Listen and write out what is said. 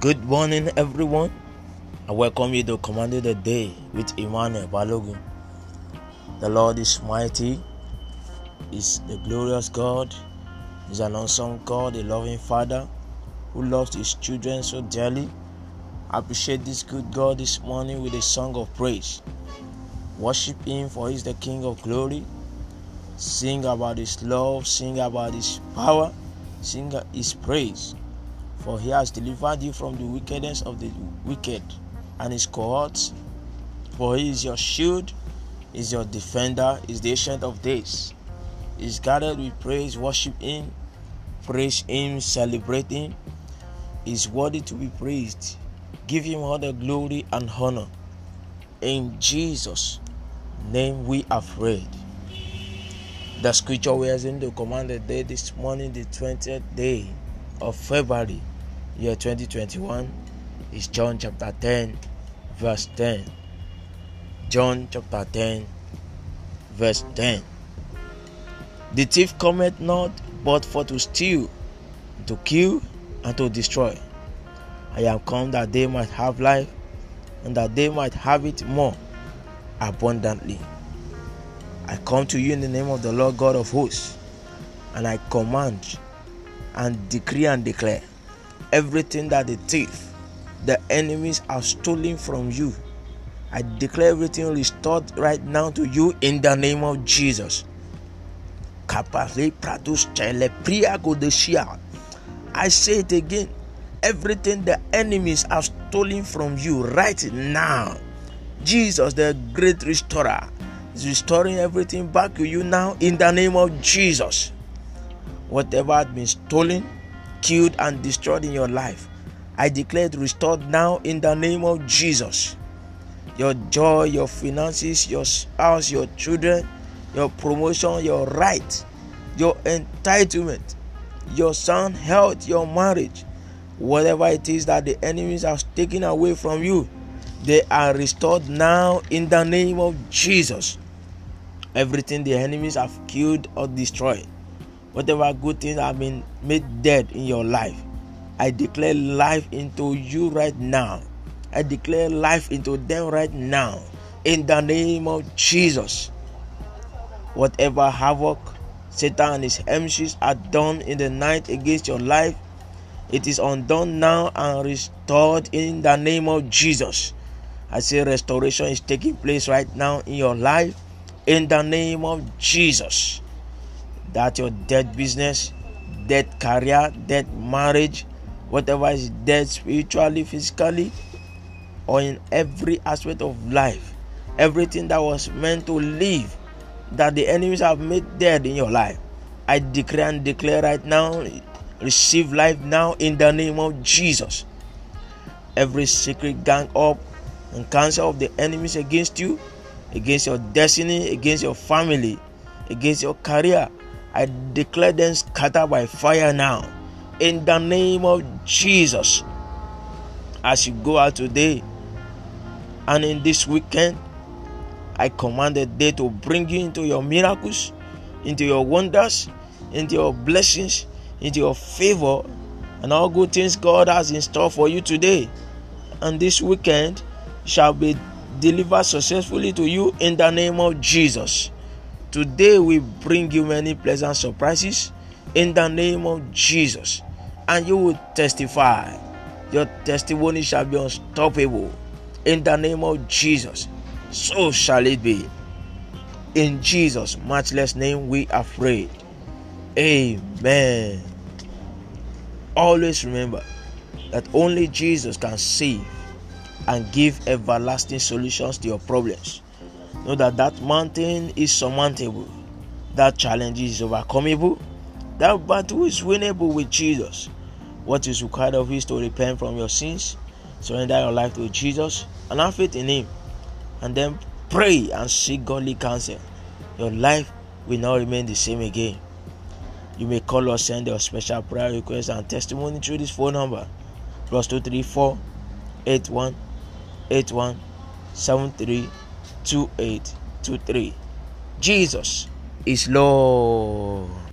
Good morning, everyone. I welcome you to Command the Day with Emmanuel Balogun. The Lord is mighty, is the glorious God, is an awesome God, a loving Father who loves his children so dearly. I appreciate this good God this morning with a song of praise. Worship Him, for He is the King of glory. Sing about His love, sing about His power, sing His praise. For He has delivered you from the wickedness of the wicked and His cohorts. For He is your shield, is your defender, is the ancient of days. Is gathered with praise, worship Him, praise Him, celebrate Him. Is worthy to be praised. Give Him all the glory and honor. In Jesus' name we have read. The scripture we are in the commanded day this morning, the 20th day of February, year 2021, is John chapter 10, verse 10. John chapter 10, verse 10. The thief cometh not but for to steal, to kill, and to destroy. I am come that they might have life, and that they might have it more abundantly. I come to you in the name of the Lord God of hosts, and I command and decree and declare everything that the thief, the enemies have stolen from you. I declare everything restored right now to you in the name of Jesus. I say it again. Everything the enemies have stolen from you right now. Jesus, the great restorer, is restoring everything back to you now in the name of Jesus. Whatever had been stolen, killed, and destroyed in your life, I declare it restored now in the name of Jesus. Your joy, your finances, your spouse, your children, your promotion, your right, your entitlement, your sound health, your marriage, whatever it is that the enemies have taken away from you, they are restored now in the name of Jesus. Everything the enemies have killed or destroyed, whatever good things have been made dead in your life, I declare life into you right now. I declare life into them right now in the name of Jesus. Whatever havoc Satan and his MCs are done in the night against your life, it is undone now and restored in the name of Jesus. I say restoration is taking place right now in your life in the name of Jesus. That your dead business, dead career, dead marriage, whatever is dead spiritually, physically, or in every aspect of life, everything that was meant to live, that the enemies have made dead in your life, I declare and declare right now receive life now in the name of Jesus. Every secret gang up and counsel of the enemies against you, against your destiny, against your family, against your career, I declare them scattered by fire now in the name of Jesus. As you go out today and in this weekend, I command the day to bring you into your miracles, into your wonders, into your blessings, into your favor, and all good things God has in store for you today. And this weekend shall be delivered successfully to you in the name of Jesus. Today we bring you many pleasant surprises in the name of Jesus, and you will testify. Your testimony shall be unstoppable in the name of Jesus. So shall it be. In Jesus' matchless name we are prayed. Amen. Always remember that only Jesus can save and give everlasting solutions to your problems. Know that that mountain is surmountable, that challenge is overcomable, that battle is winnable with Jesus. What is required of you is to repent from your sins, surrender your life to Jesus, and have faith in Him, and then pray and seek godly counsel. Your life will not remain the same again. You may call or send your special prayer request and testimony through this phone number plus 234 81 81 73 2823. Jesus is Lord.